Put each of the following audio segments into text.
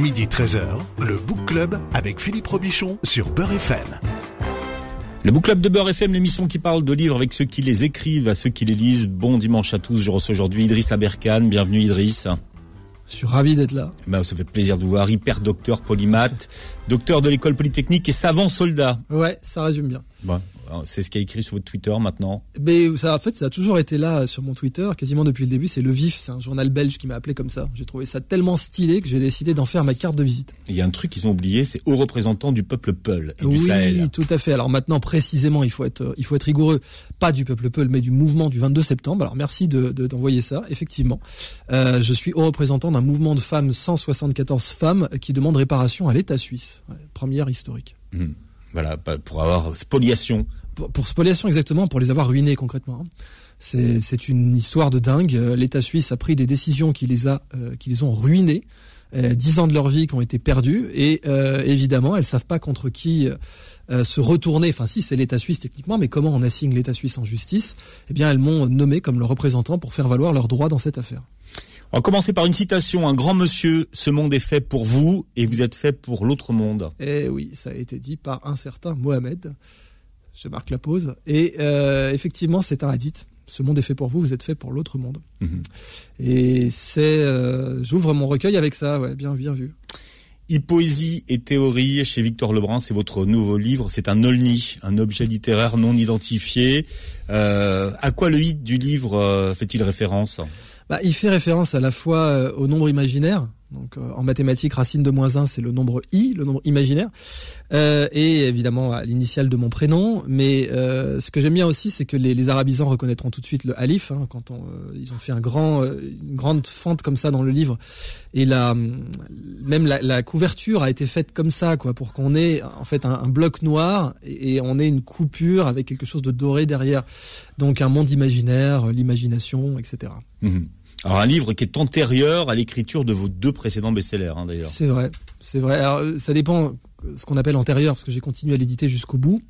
Midi 13h, le Book Club avec Philippe Robichon sur Beurre FM. Le Book Club de Beurre FM, l'émission qui parle de livres avec ceux qui les écrivent, à ceux qui les lisent. Bon dimanche à tous. Je reçois aujourd'hui Idriss Aberkan. Bienvenue Idriss. Je suis ravi d'être là. Ben, ça fait plaisir de vous voir. Hyper docteur polymath, docteur de l'école polytechnique et savant soldat. Ouais, ça résume bien. Bon, c'est ce qui a écrit sur votre Twitter maintenant. Mais ça, en fait, ça a toujours été là sur mon Twitter, quasiment depuis le début. C'est Le Vif, c'est un journal belge qui m'a appelé comme ça. J'ai trouvé ça tellement stylé que j'ai décidé d'en faire ma carte de visite. Il y a un truc qu'ils ont oublié, c'est haut représentant du peuple Peul et oui, du Sahel. tout à fait. Alors maintenant, précisément, il faut être, il faut être rigoureux. Pas du peuple Peul, mais du mouvement du 22 septembre. Alors merci de, d'envoyer ça. Effectivement, euh, je suis haut représentant d'un mouvement de femmes, 174 femmes, qui demandent réparation à l'État suisse. première historique. Hum. Voilà, pour avoir spoliation pour, spoliation exactement, pour les avoir ruinés concrètement. Hein. C'est une histoire de dingue. Euh, L'État suisse a pris des décisions qui les a, euh, qui les ont ruinés. Euh, dix ans de leur vie qui ont été perdus et évidemment elles savent pas contre qui se retourner. Enfin si c'est l'État suisse techniquement, mais comment on assigne l'État suisse en justice? Eh bien elles m'ont nommé comme leur représentant pour faire valoir leurs droits dans cette affaire. On va commencer par une citation. Un grand monsieur, ce monde est fait pour vous et vous êtes fait pour l'autre monde. Eh oui, ça a été dit par un certain Mohamed je marque la pause. Et euh, effectivement, c'est un hadith. Ce monde est fait pour vous, vous êtes fait pour l'autre monde. Mhm. Et c'est, euh, j'ouvre mon recueil avec ça, ouais, bien, bien vu. Poésie et théorie chez Victor Lebrun, c'est votre nouveau livre. C'est un olni, un objet littéraire non identifié. Euh, à quoi le hit du livre fait-il référence? Bah, Il fait référence à la fois au nombre imaginaire, donc euh, en mathématiques, racine de moins 1, c'est le nombre i, le nombre imaginaire, euh, et évidemment à l'initiale de mon prénom. Mais euh, ce que j'aime bien aussi, c'est que les, les, arabisants reconnaîtront tout de suite le alif hein, quand ils ont fait un grand, une grande fente comme ça dans le livre, et la, même la, la couverture a été faite comme ça, quoi, pour qu'on ait en fait un, bloc noir et, on ait une coupure avec quelque chose de doré derrière. Donc un monde imaginaire, l'imagination, etc. Alors un livre qui est antérieur à l'écriture de vos deux précédents best-sellers, hein, d'ailleurs. C'est vrai, c'est vrai. Alors euh, ça dépend ce qu'on appelle antérieur, parce que j'ai continué à l'éditer jusqu'au bout.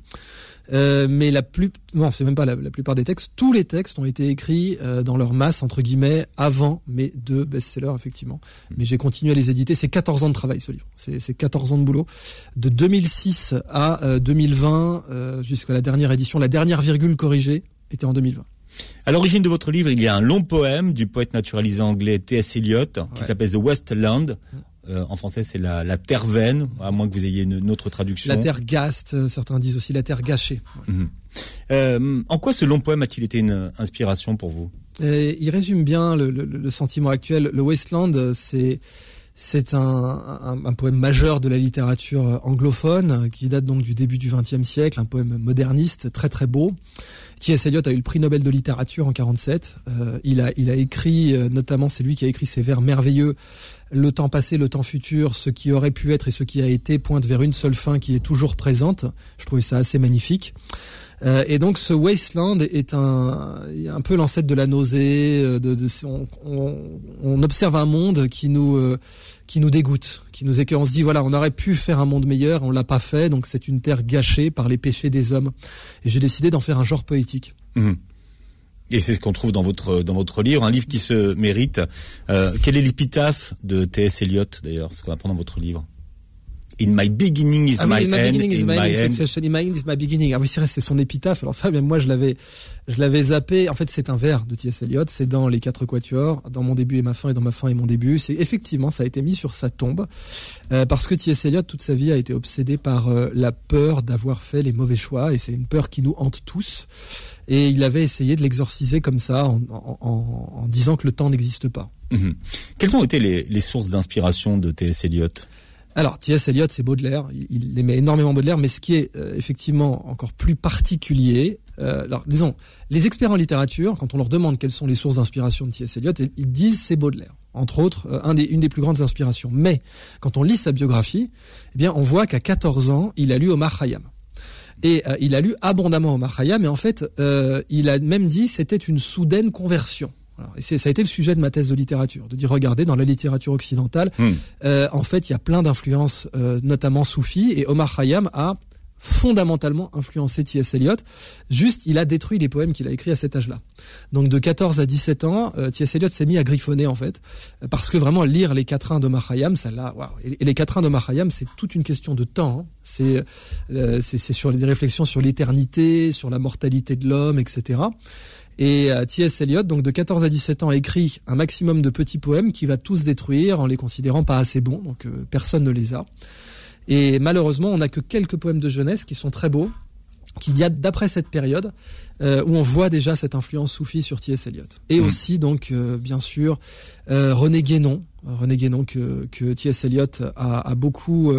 Euh, mais la plus, non, c'est même pas la, plupart des textes. Tous les textes ont été écrits euh, dans leur masse entre guillemets avant mes deux best-sellers effectivement. Hmm. Mais j'ai continué à les éditer. C'est 14 ans de travail ce livre. C'est 14 ans de boulot. De 2006 à 2020 jusqu'à la dernière édition, la dernière virgule corrigée était en 2020. À l'origine de votre livre, il y a un long poème du poète naturalisé anglais T.S. Eliot qui s'appelle The Westland. Euh, en français, c'est la, la, terre vaine, à moins que vous ayez une, autre traduction. La terre gaste, euh, certains disent aussi la terre gâchée. Mhm. Euh, en quoi ce long poème a-t-il été une inspiration pour vous? Il résume bien le, le, le, sentiment actuel. Le Wasteland, c'est c'est un, un, un, poème majeur de la littérature anglophone qui date donc du début du XXe siècle, un poème moderniste très très beau. T.S. Eliot a eu le prix Nobel de littérature en 47. Euh, il a il a écrit euh, notamment c'est lui qui a écrit ces vers merveilleux le temps passé, le temps futur, ce qui aurait pu être et ce qui a été pointe vers une seule fin qui est toujours présente. Je trouvais ça assez magnifique. Euh, et donc ce wasteland est un, un peu l'ancêtre de la nausée. Euh, on, observe un monde qui nous euh, qui nous dégoûte, qui nous écœure. On se dit voilà, on aurait pu faire un monde meilleur, on l'a pas fait, donc c'est une terre gâchée par les péchés des hommes. Et j'ai décidé d'en faire un genre poétique. Mmh. Et c'est ce qu'on trouve dans votre dans votre livre, un livre qui se mérite. Euh, quel est l'épitaphe de T.S. Eliot d'ailleurs, ce qu'on apprend dans votre livre? In my beginning is ah my, end, in my end. In my end is my beginning. Ah oui, c'est c'est son épitaphe. Alors ça, moi, je l'avais, je l'avais zappé. En fait, c'est un vers de T.S. Eliot. C'est dans les quatre quatuors, dans mon début et ma fin, et dans ma fin et mon début. C'est effectivement, ça a été mis sur sa tombe, euh, parce que T.S. Eliot, toute sa vie, a été obsédé par euh, la peur d'avoir fait les mauvais choix, et c'est une peur qui nous hante tous. Et il avait essayé de l'exorciser comme ça, en, en, en, disant que le temps n'existe pas. Mhm. Quelles ont été les, les sources d'inspiration de T.S. Eliot? Alors, T.S. Eliot, c'est Baudelaire. Il, aimait énormément Baudelaire, mais ce qui est euh, effectivement encore plus particulier, euh, alors disons, les experts en littérature, quand on leur demande quelles sont les sources d'inspiration de T.S. Eliot, ils disent c'est Baudelaire. Entre autres, euh, une des plus grandes inspirations. Mais quand on lit sa biographie, eh bien, on voit qu'à 14 ans, il a lu Omar Khayyam. Et il a lu abondamment Omar Khayyam, et en fait, il a même dit c'était une soudaine conversion et ça a été le sujet de ma thèse de littérature, de dire regardez dans la littérature occidentale, hmm. euh, en fait il y a plein d'influences, euh, notamment soufis, et Omar Khayyam a fondamentalement influencé T.S. Eliot. Juste, il a détruit les poèmes qu'il a écrits à cet âge-là. Donc de 14 à 17 ans, euh, T.S. Eliot s'est mis à griffonner en fait, parce que vraiment lire les quatrains de Mahayam, ça l'a. Et les quatrains de Mahayam, c'est toute une question de temps. Hein. C'est euh, c'est sur des réflexions sur l'éternité, sur la mortalité de l'homme, etc. Et euh, T.S. Eliot, donc de 14 à 17 ans, écrit un maximum de petits poèmes qu'il va tous détruire en les considérant pas assez bons, donc personne ne les a. Et malheureusement, on n'a que quelques poèmes de jeunesse qui sont très beaux, qui datent d'après cette période, euh, où on voit déjà cette influence soufie sur T.S. Eliot. Et hmm. aussi, donc, euh, bien sûr, euh, René Guénon, René Guénon que, que T.S. Eliot a, a beaucoup,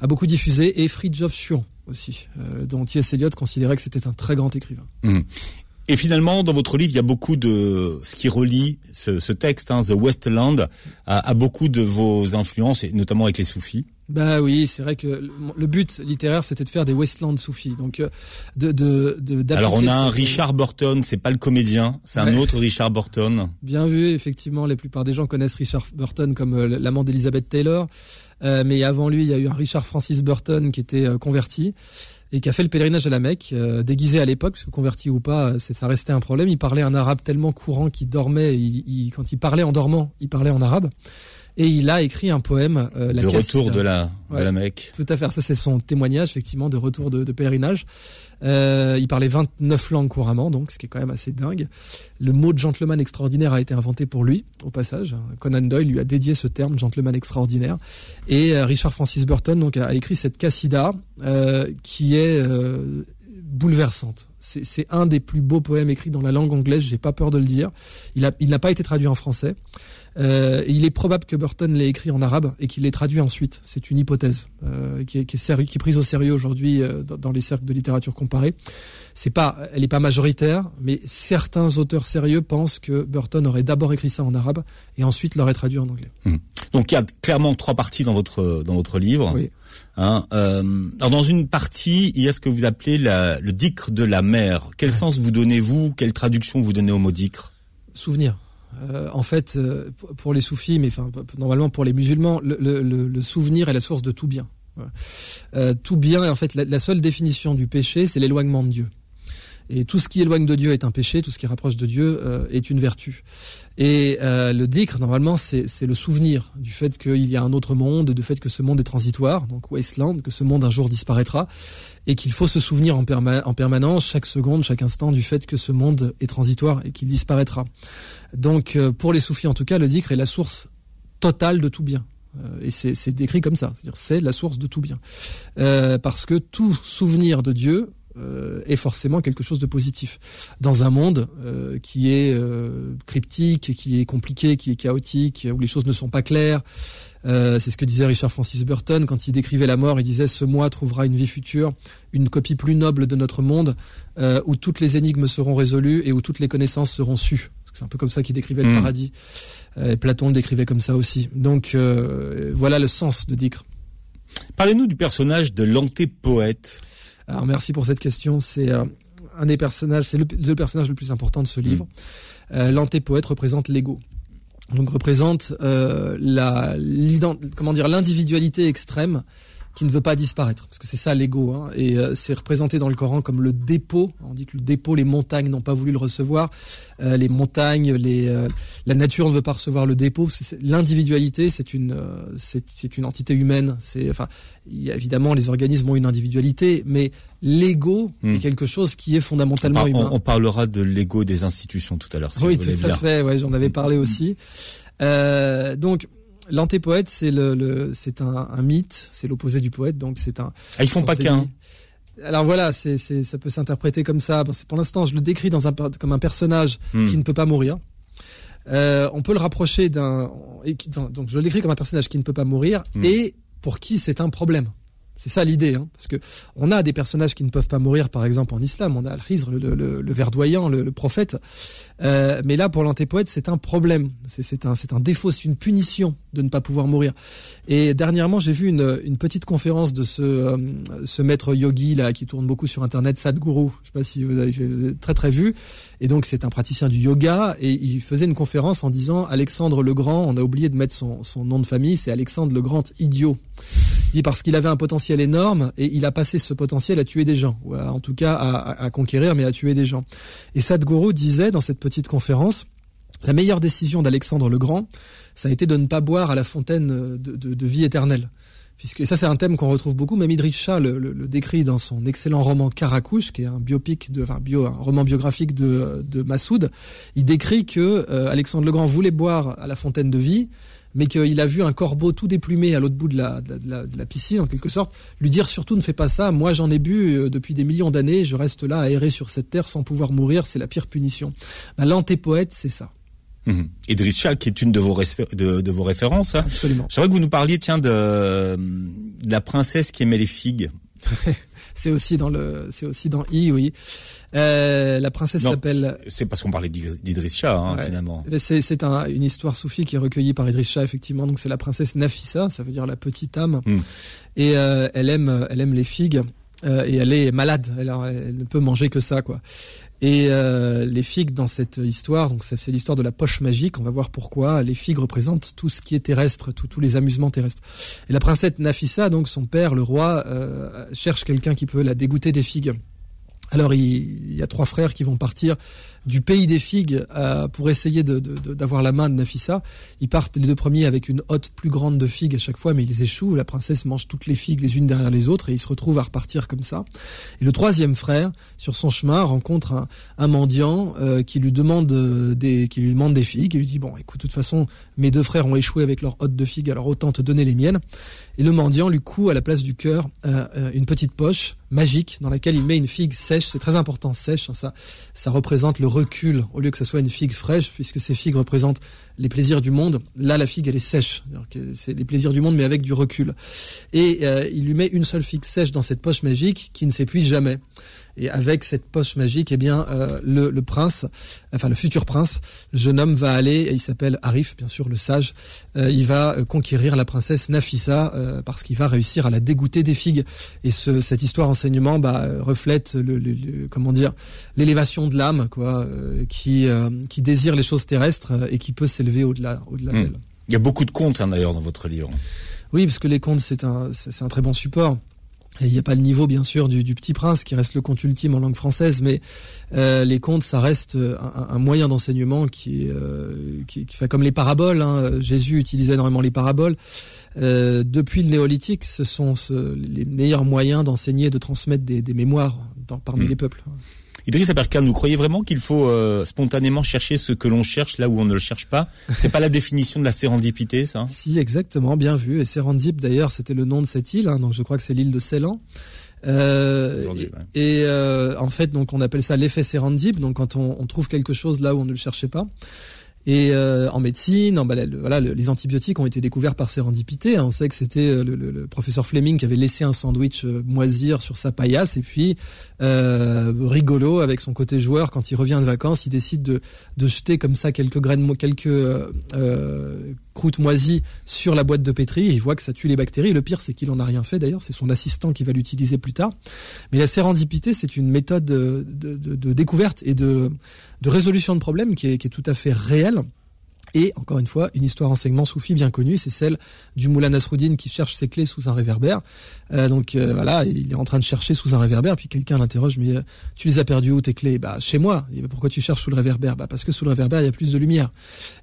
a beaucoup diffusé, et Fridtjof Schuon aussi, dont T.S. Eliot considérait que c'était un très grand écrivain. Hmm. Et finalement, dans votre livre, il y a beaucoup de ce qui relie ce, ce texte, hein, The Westland, à, à, beaucoup de vos influences, et notamment avec les soufis. Bah oui, c'est vrai que le but littéraire c'était de faire des Westland soufis. Donc euh, de de, de Alors on a un Richard Burton, c'est pas le comédien, c'est un autre Richard Burton. Bien vu, effectivement, la plupart des gens connaissent Richard Burton comme euh, l'amant d'Elizabeth Taylor, euh, mais avant lui, il y a eu un Richard Francis Burton qui était converti et qui a fait le pèlerinage à la Mecque, déguisé à l'époque, parce que converti ou pas, ça restait un problème. Il parlait un arabe tellement courant qu'il dormait, il, quand il parlait en dormant, il parlait en arabe et il a écrit un poème. Euh, la de retour de la, de la Mecque. Tout à fait. Ça, c'est son témoignage, effectivement, de retour de, de pèlerinage. Euh, il parlait 29 langues couramment, donc ce qui est quand même assez dingue. Le mot de gentleman extraordinaire a été inventé pour lui, au passage. Conan Doyle lui a dédié ce terme, gentleman extraordinaire. Et euh, Richard Francis Burton donc a, écrit cette Cassida, euh, qui est bouleversante. C'est un des plus beaux poèmes écrits dans la langue anglaise, j'ai pas peur de le dire. Il n'a pas été traduit en français. Euh, il est probable que Burton l'ait écrit en arabe et qu'il l'ait traduit ensuite. C'est une hypothèse euh, qui, est, qui, est qui, est, prise au sérieux aujourd'hui euh, dans, les cercles de littérature comparée. C'est pas, elle n'est pas majoritaire, mais certains auteurs sérieux pensent que Burton aurait d'abord écrit ça en arabe et ensuite l'aurait traduit en anglais. Mmh. Donc il y a clairement trois parties dans votre dans votre livre. Oui. Hein, euh, alors dans une partie, il y a ce que vous appelez la, le dicre de la mer. Quel sens vous donnez-vous? Quelle traduction vous donnez au mot dicre Souvenir. Euh, en fait, euh, pour les soufis, mais normalement pour les musulmans, le, souvenir est la source de tout bien. Euh, tout bien, en fait, la, seule définition du péché, c'est l'éloignement de Dieu. Et tout ce qui éloigne de Dieu est un péché, tout ce qui rapproche de Dieu est une vertu. Et le dhikr, normalement, c'est le souvenir du fait qu'il y a un autre monde, du fait que ce monde est transitoire, donc wasteland, que ce monde un jour disparaîtra, et qu'il faut se souvenir en, en permanence, chaque seconde, chaque instant, du fait que ce monde est transitoire et qu'il disparaîtra. Donc, euh, pour les soufis en tout cas, le dhikr est la source totale de tout bien. Euh, et c'est décrit comme ça, c'est-à-dire c'est la source de tout bien. Euh, parce que tout souvenir de Dieu est forcément quelque chose de positif. Dans un monde qui est cryptique, qui est compliqué, qui est chaotique, où les choses ne sont pas claires, c'est ce que disait Richard Francis Burton quand il décrivait la mort. Il disait ce mois trouvera une vie future, une copie plus noble de notre monde, où toutes les énigmes seront résolues et où toutes les connaissances seront sues. C'est un peu comme ça qu'il décrivait le hmm. paradis. Euh, et Platon le décrivait comme ça aussi. Donc euh, voilà le sens de Dicre. Parlez-nous du personnage de l'antépoète. Alors merci pour cette question. C'est euh, un des personnages, c'est le, personnage le plus important de ce livre. Hmm. L'antépoète représente l'ego. Donc représente la comment dire l'individualité extrême qui ne veut pas disparaître, parce que c'est ça l'ego, hein, et euh, c'est représenté dans le Coran comme le dépôt. On dit que le dépôt, les montagnes n'ont pas voulu le recevoir, euh, les montagnes, les, euh, la nature ne veut pas recevoir le dépôt. L'individualité, c'est une, c'est une entité humaine. C'est, enfin, y a, évidemment, les organismes ont une individualité, mais l'ego est hmm. quelque chose qui est fondamentalement on, humain. On, parlera de l'ego des institutions tout à l'heure. Si oui, tout à fait. Ouais, j'en avais parlé aussi. donc L'antépoète, c'est le, c'est un, mythe, c'est l'opposé du poète, donc c'est un. Ah, ils font pas qu'un. Alors voilà, c'est, ça peut s'interpréter comme ça. Pour l'instant, je le décris dans un, comme un personnage hmm. qui ne peut pas mourir. Euh, on peut le rapprocher d'un, donc je le décris comme un personnage qui ne peut pas mourir hmm. et pour qui c'est un problème. C'est ça l'idée, hein, parce que on a des personnages qui ne peuvent pas mourir, par exemple en islam, on a Al-Khizr, le, verdoyant, le, prophète, euh, mais là pour l'antépoète c'est un problème, c'est un, défaut, c'est une punition de ne pas pouvoir mourir. Et dernièrement j'ai vu une, petite conférence de ce, euh, ce maître yogi là qui tourne beaucoup sur internet, Sadhguru, je sais pas si vous avez très très vu, et donc c'est un praticien du yoga et il faisait une conférence en disant Alexandre le Grand, on a oublié de mettre son nom de famille, c'est Alexandre le Grand idiot dit parce qu'il avait un potentiel énorme et il a passé ce potentiel à tuer des gens, ou en tout cas à, conquérir, mais à tuer des gens. Et Sadhguru disait dans cette petite conférence, la meilleure décision d'Alexandre le Grand, ça a été de ne pas boire à la fontaine de, vie éternelle puisque ça c'est un thème qu'on retrouve beaucoup. Même Idriss Shah le, décrit dans son excellent roman Karakouche, qui est un biopic, un roman biographique de, de Massoud. Il décrit que euh, Alexandre le Grand voulait boire à la fontaine de vie, mais qu'il a vu un corbeau tout déplumé à l'autre bout de la, de, la, de la, piscine, en quelque sorte, lui dire surtout ne fais pas ça, moi j'en ai bu euh, depuis des millions d'années, je reste là à errer sur cette terre sans pouvoir mourir, c'est la pire punition. Ben, L'antépoète, c'est ça. Mmh. Idriss qui est une de vos, de, de vos références. Hein. Absolument. J'aimerais que vous nous parliez, tiens, de, de la princesse qui aimait les figues. c'est aussi dans le, c'est aussi dans I, oui. Euh, la princesse s'appelle. C'est parce qu'on parlait d'Idriss Shah, hein, finalement. C'est un, une histoire soufie qui est recueillie par Idriss Shah, effectivement. Donc c'est la princesse Nafissa, ça veut dire la petite âme, mmh. et euh, elle aime, elle aime les figues. Euh, et elle est malade, elle, elle, ne peut manger que ça, quoi. Et les figues dans cette histoire, donc c'est l'histoire de la poche magique. On va voir pourquoi les figues représentent tout ce qui est terrestre, tous les amusements terrestres. Et la princesse Nafissa, donc son père, le roi, cherche quelqu'un qui peut la dégoûter des figues. Alors il, y a trois frères qui vont partir du pays des figues euh, pour essayer d'avoir la main de Nafissa. Ils partent les deux premiers avec une hotte plus grande de figues à chaque fois, mais ils échouent. La princesse mange toutes les figues les unes derrière les autres et ils se retrouvent à repartir comme ça. Et le troisième frère, sur son chemin, rencontre un, mendiant euh, qui lui demande des qui lui demande des figues. Et lui dit bon, écoute, de toute façon, mes deux frères ont échoué avec leur hotte de figues, alors autant te donner les miennes. Et le mendiant lui coud à la place du cœur euh, une petite poche magique dans laquelle il met une figue sèche. C'est très important, sèche. Hein, ça, ça représente le recul au lieu que ce soit une figue fraîche, puisque ces figues représentent les plaisirs du monde. Là, la figue, elle est sèche. C'est les plaisirs du monde, mais avec du recul. Et euh, il lui met une seule figue sèche dans cette poche magique qui ne s'épuise jamais. Et avec cette poche magique, eh bien, euh, le, le, prince, enfin le futur prince, le jeune homme va aller, et il s'appelle Arif, bien sûr, le sage. Euh, il va euh, conquérir la princesse Nafissa parce qu'il va réussir à la dégoûter des figues. Et ce, cette histoire enseignement bah, reflète le, le, comment dire l'élévation de l'âme, quoi, qui qui désire les choses terrestres et qui peut s'élever au-delà au-delà hmm. d'elle. Il y a beaucoup de contes hein, d'ailleurs dans votre livre. Oui, parce que les contes c'est un c'est un très bon support. Il n'y a pas le niveau, bien sûr, du, du, Petit Prince, qui reste le conte ultime en langue française, mais euh, les contes, ça reste un, un moyen d'enseignement qui, euh, qui, qui, fait comme les paraboles. Hein. Jésus utilisait énormément les paraboles. Euh, depuis le néolithique, ce sont ce, les meilleurs moyens d'enseigner, de transmettre des, des mémoires dans, parmi mmh. les peuples. Idriss Aberkan, vous croyez vraiment qu'il faut euh, spontanément chercher ce que l'on cherche là où on ne le cherche pas? C'est pas la définition de la sérendipité, ça? Si, exactement, bien vu. Et Sérendip, d'ailleurs, c'était le nom de cette île, hein, donc je crois que c'est l'île de Ceylan. Euh, et, euh, en fait, donc on appelle ça l'effet sérendip. Donc quand on, on, trouve quelque chose là où on ne le cherchait pas. Et euh, en médecine, en, voilà, les antibiotiques ont été découverts par sérendipité. On sait que c'était euh, le, le, professeur Fleming qui avait laissé un sandwich euh, moisir sur sa paillasse, et puis euh, rigolo avec son côté joueur, quand il revient de vacances, il décide de, de jeter comme ça quelques graines, quelques euh, croûte moisie sur la boîte de pétri, il voit que ça tue les bactéries. le pire, c'est qu'il en a rien fait d'ailleurs, c'est son assistant qui va l'utiliser plus tard. Mais la sérendipité, c'est une méthode de, de, de, découverte et de, résolution de problèmes qui est, qui est tout à fait réelle. Et encore une fois, une histoire enseignement soufi bien connue, c'est celle du moulin Nasruddin qui cherche ses clés sous un réverbère. Euh, donc euh, voilà, il est en train de chercher sous un réverbère, puis quelqu'un l'interroge, mais euh, tu les as perdues où tes clés? Bah chez moi. Dit, pourquoi tu cherches sous le réverbère? Bah parce que sous le réverbère il y a plus de lumière.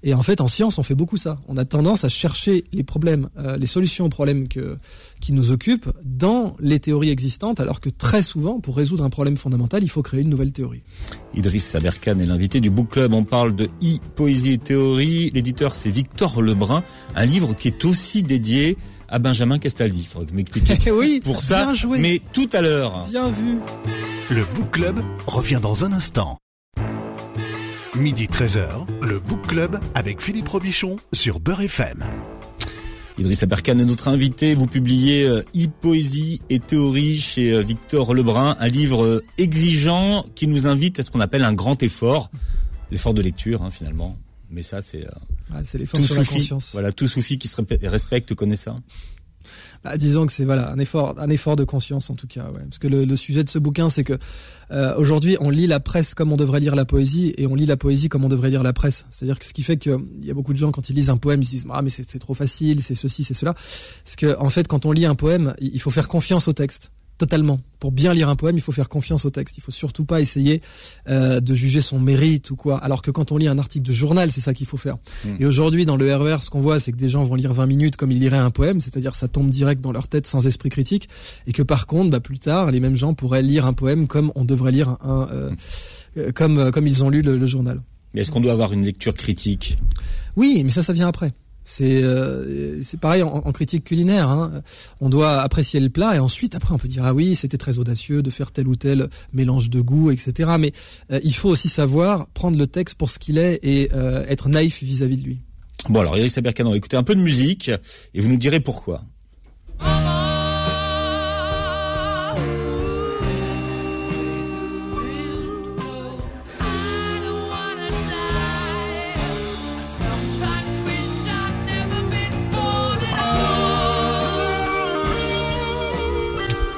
Et en fait, en science, on fait beaucoup ça. On a tendance à chercher les problèmes, les solutions aux problèmes que, qui nous occupent dans les théories existantes, alors que très souvent, pour résoudre un problème fondamental, il faut créer une nouvelle théorie. Idriss Saberkan est l'invité du Book Club. On parle de e-poésie et L'éditeur, c'est Victor Lebrun, un livre qui est aussi dédié à Benjamin Castaldi. Il faudrait que vous m'expliquiez oui, pour ça, mais tout à l'heure. Bien vu. Le Book Club revient dans un instant. Midi 13h, le Book Club avec Philippe Robichon sur Beurre FM. Idriss Aberkan est notre invité. Vous publiez euh, e-poésie et théorie chez euh, Victor Lebrun, un livre euh, exigeant qui nous invite à ce qu'on appelle un grand effort, l'effort de lecture hein, finalement. Mais ça, c'est. Euh, ah, c'est l'effort sur la conscience. Voilà, tout soufi qui se respecte connaît ça. bah, disons que c'est voilà un effort, un effort de conscience en tout cas, ouais. parce que le, le sujet de ce bouquin, c'est que euh, aujourd'hui, on lit la presse comme on devrait lire la poésie, et on lit la poésie comme on devrait lire la presse. C'est-à-dire que ce qui fait qu'il y a beaucoup de gens quand ils lisent un poème, ils se disent ah mais c'est trop facile, c'est ceci, c'est cela. Parce que en fait, quand on lit un poème, il faut faire confiance au texte totalement. Pour bien lire un poème, il faut faire confiance au texte. Il faut surtout pas essayer euh, de juger son mérite ou quoi. Alors que quand on lit un article de journal, c'est ça qu'il faut faire. Hmm. Et aujourd'hui, dans le RER, e ce qu'on voit, c'est que des gens vont lire 20 minutes comme ils liraient un poème, c'est-à-dire ça tombe direct dans leur tête sans esprit critique, et que par contre, bah, plus tard, les mêmes gens pourraient lire un poème comme on devrait lire un, euh, euh, comme comme ils ont lu le, le journal. Mais est-ce qu'on doit avoir une lecture critique? Oui, mais ça, ça vient après. C'est euh, c'est pareil en, critique culinaire. Hein. On doit apprécier le plat et ensuite après on peut dire ah oui c'était très audacieux de faire tel ou tel mélange de goût etc. Mais euh, il faut aussi savoir prendre le texte pour ce qu'il est et euh, être naïf vis-à-vis de lui. Bon alors Iris Abercanon, écoutez un peu de musique et vous nous direz pourquoi.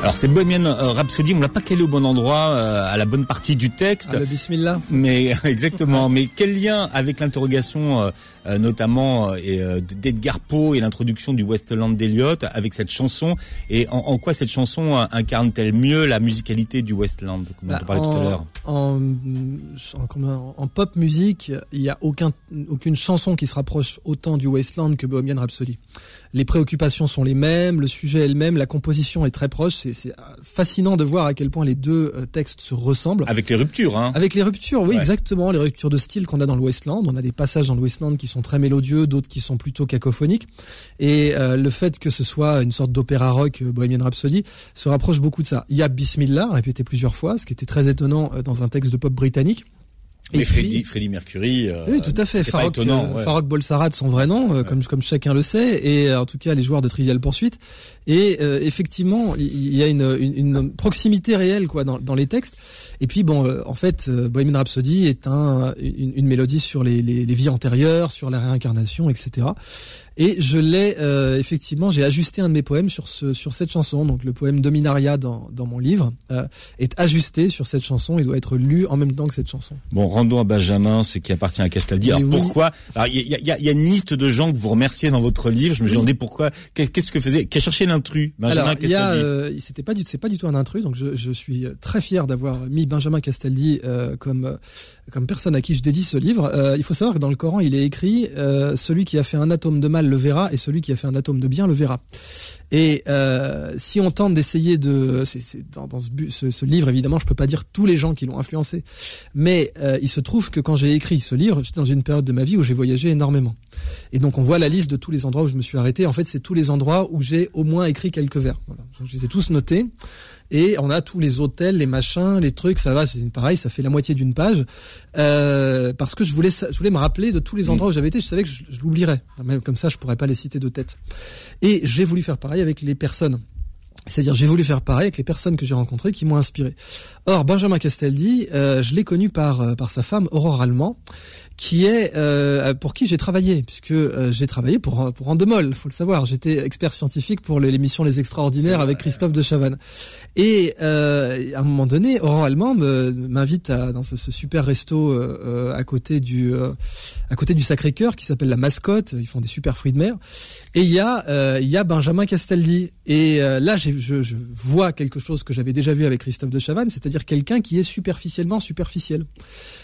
Alors c'est Bohemian euh, Rhapsody, on l'a pas calé au bon endroit, euh, à la bonne partie du texte. Ah, le bismillah. Mais exactement. mais quel lien avec l'interrogation, euh, notamment d'Edgar Poe et l'introduction du Westland d'Eliot avec cette chanson et en, quoi cette chanson incarne-t-elle mieux la musicalité du Westland, comme on parlait tout à l'heure? en, en, pop musique, il n'y a aucun, aucune chanson qui se rapproche autant du Westland que Bohemian Rhapsody. Les préoccupations sont les mêmes, le sujet est le même, la composition est très proche. C'est fascinant de voir à quel point les deux euh, textes se ressemblent. Avec les ruptures, hein Avec les ruptures, oui, exactement. Les ruptures de style qu'on a dans le Westland. On a des passages dans le Westland qui sont très mélodieux, d'autres qui sont plutôt cacophoniques. Et euh, le fait que ce soit une sorte d'opéra rock, euh, Bohemian Rhapsody, se rapproche beaucoup de ça. Il y a Bismillah, répété plusieurs fois, ce qui était très étonnant dans un texte de pop britannique. Et Mais Freddie, Mercury. Euh, oui, tout à fait. Farok, euh, Bolsarat, son vrai nom, euh, comme comme chacun le sait, et en tout cas les joueurs de Trivial Poursuite. Et effectivement, il y a une, une, proximité réelle quoi dans, dans les textes. Et puis bon, en fait, Bohemian Rhapsody est un, une, une mélodie sur les, les, les, vies antérieures, sur la réincarnation, etc. Et je l'ai euh, effectivement, j'ai ajusté un de mes poèmes sur ce sur cette chanson. Donc le poème Dominaria dans, dans mon livre euh, est ajusté sur cette chanson. Il doit être lu en même temps que cette chanson. Bon, rendons à Benjamin ce qui appartient à Castaldi. Alors pourquoi? Alors il y a, y a, une liste de gens que vous remerciez dans votre livre. Je me suis demandé pourquoi. Qu'est-ce que faisait Qu'a cherché l'intrus? Benjamin Alors, Castaldi. Euh, c'était pas du c'est pas du tout un intrus. Donc je, je suis très fier d'avoir mis Benjamin Castaldi euh, comme comme personne à qui je dédie ce livre. Euh, il faut savoir que dans le Coran, il est écrit euh, celui qui a fait un atome de mal le verra et celui qui a fait un atome de bien le verra. Et euh, si on tente d'essayer de, c'est, dans, ce, livre évidemment, je peux pas dire tous les gens qui l'ont influencé, mais euh, il se trouve que quand j'ai écrit ce livre, j'étais dans une période de ma vie où j'ai voyagé énormément. Et donc on voit la liste de tous les endroits où je me suis arrêté. En fait, c'est tous les endroits où j'ai au moins écrit quelques vers. Je les ai tous notés et on a tous les hôtels, les machins, les trucs, ça va, c'est pareil, ça fait la moitié d'une page, euh, parce que je voulais, je voulais me rappeler de tous les endroits où j'avais été, je savais que je, je l'oublierais, même comme ça, je pourrais pas les citer de tête. Et j'ai voulu faire pareil avec les personnes. C'est-à-dire, j'ai voulu faire pareil avec les personnes que j'ai rencontrées qui m'ont inspiré. Or, Benjamin Castaldi, euh, je l'ai connu par euh, par sa femme Aurore Allemand, qui est euh, pour qui j'ai travaillé puisque euh, j'ai travaillé pour pour Andemol, faut le savoir. J'étais expert scientifique pour l'émission Les Extraordinaires avec Christophe de Chavannes. Et euh, à un moment donné, Aurore Allemand m'invite dans ce, ce, super resto euh, à côté du à côté du Sacré-Cœur qui s'appelle la Mascotte. Ils font des super fruits de mer. Et il y a il y a Benjamin Castaldi. Et là, je, je vois quelque chose que j'avais déjà vu avec Christophe de Chavannes, c'est-à-dire quelqu'un qui est superficiellement superficiel.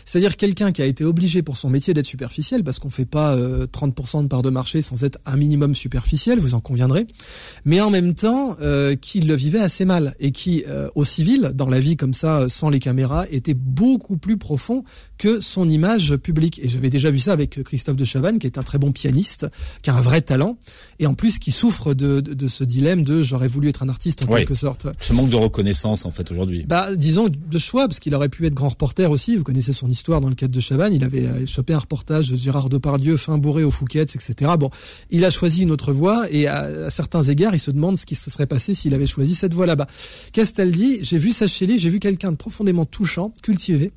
C'est-à-dire quelqu'un qui a été obligé pour son métier d'être superficiel, parce qu'on fait pas 30% euh, de part de marché sans être un minimum superficiel, vous en conviendrez, mais en même temps euh, qui le vivait assez mal et qui, euh, au civil, dans la vie comme ça, sans les caméras, était beaucoup plus profond que son image publique. Et j'avais déjà vu ça avec Christophe de Chavannes, qui est un très bon pianiste, qui a un vrai talent, et en plus qui souffre de, de, de ce dilemme de j'aurais voulu être un artiste en quelque sorte. Ce manque de reconnaissance en fait aujourd'hui. Bah disons de choix, parce qu'il aurait pu être grand reporter aussi. Vous connaissez son histoire dans le cadre de Chavannes. Il avait chopé un reportage de Gérard Depardieu, fin bourré aux Fouquettes, etc. Bon, il a choisi une autre voie et à, certains égards, il se demande ce qui se serait passé s'il avait choisi cette voie là-bas. Castaldi, j'ai vu lui, j'ai vu quelqu'un de profondément touchant, cultivé,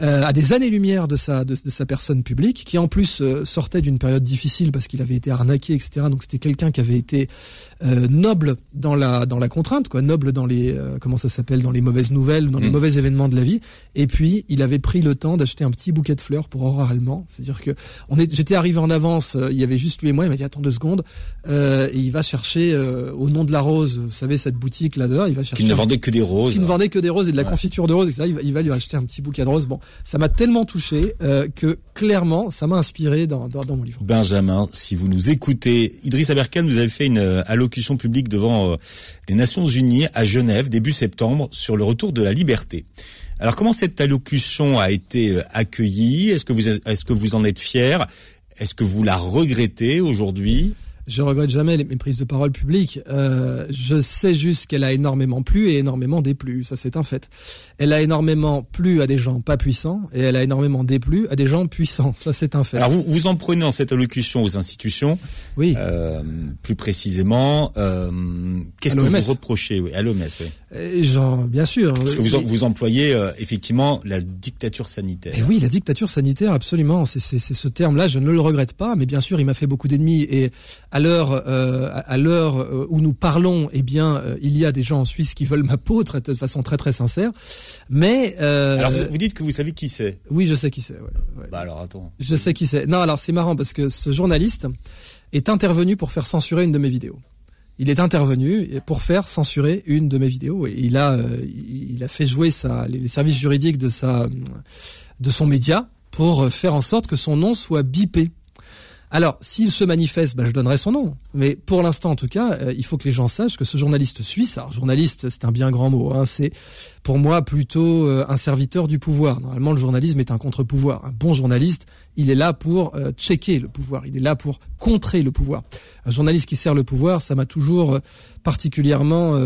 à des années-lumière de sa de, sa personne publique, qui en plus sortait d'une période difficile parce qu'il avait été arnaqué, etc. Donc c'était quelqu'un qui avait été noble dans la dans la contrainte, quoi, noble dans les comment ça s'appelle, dans les mauvaises nouvelles, dans les mm. mauvais événements de la vie. Et puis il avait pris le temps d'acheter un petit bouquet de fleurs pour Aurore Allemand. C'est-à-dire que on est, j'étais arrivé en avance, il y avait juste lui et moi. Il m'a dit attends deux secondes. et il va chercher au nom de la rose, vous savez cette boutique là dehors, il va chercher. Qui ne vendait que des roses. Qui ne vendait que des roses et de la confiture de roses, etc. Il va, il va lui acheter un petit bouquet de roses. Bon, ça m'a tellement touché euh, que clairement, ça m'a inspiré dans, dans, dans, mon livre. Benjamin, si vous nous écoutez, Idriss Aberkan, vous avez fait une euh, allocution publique devant euh, les Nations Unies à Genève début septembre sur le retour de la liberté. Alors comment cette allocution a été accueillie? Est-ce que vous est-ce que vous en êtes fier? Est-ce que vous la regrettez aujourd'hui? Je regrette jamais mes prises de parole publiques. Euh, je sais juste qu'elle a énormément plu et énormément déplu. Ça, c'est un fait. Elle a énormément plu à des gens pas puissants et elle a énormément déplu à des gens puissants. Ça, c'est un fait. Alors, vous, vous en prenez en cette allocution aux institutions. Oui. Euh, plus précisément, euh, qu'est-ce que vous reprochez oui, à l'OMS oui. Bien sûr. Parce que vous, vous employez effectivement la dictature sanitaire. Et oui, la dictature sanitaire, absolument. C'est ce terme-là. Je ne le regrette pas, mais bien sûr, il m'a fait beaucoup d'ennemis et à l'heure euh, à l'heure euh, où nous parlons, eh bien, euh, il y a des gens en Suisse qui veulent ma peau très, de façon très très sincère. Mais alors vous, dites que vous savez qui c'est. Oui, je sais qui c'est. Ouais, ouais. Bah alors attends. Je sais qui c'est. Non, alors c'est marrant parce que ce journaliste est intervenu pour faire censurer une de mes vidéos. Il est intervenu pour faire censurer une de mes vidéos et il a il a fait jouer les services juridiques de sa de son média pour faire en sorte que son nom soit bipé. Alors, s'il se manifeste, bah, je donnerai son nom. Mais pour l'instant, en tout cas, euh, il faut que les gens sachent que ce journaliste suisse, alors journaliste, c'est un bien grand mot, hein, c'est pour moi plutôt euh, un serviteur du pouvoir. Normalement, le journalisme est un contre-pouvoir. Un bon journaliste, il est là pour euh, checker le pouvoir, il est là pour contrer le pouvoir. Un journaliste qui sert le pouvoir, ça m'a toujours euh, particulièrement,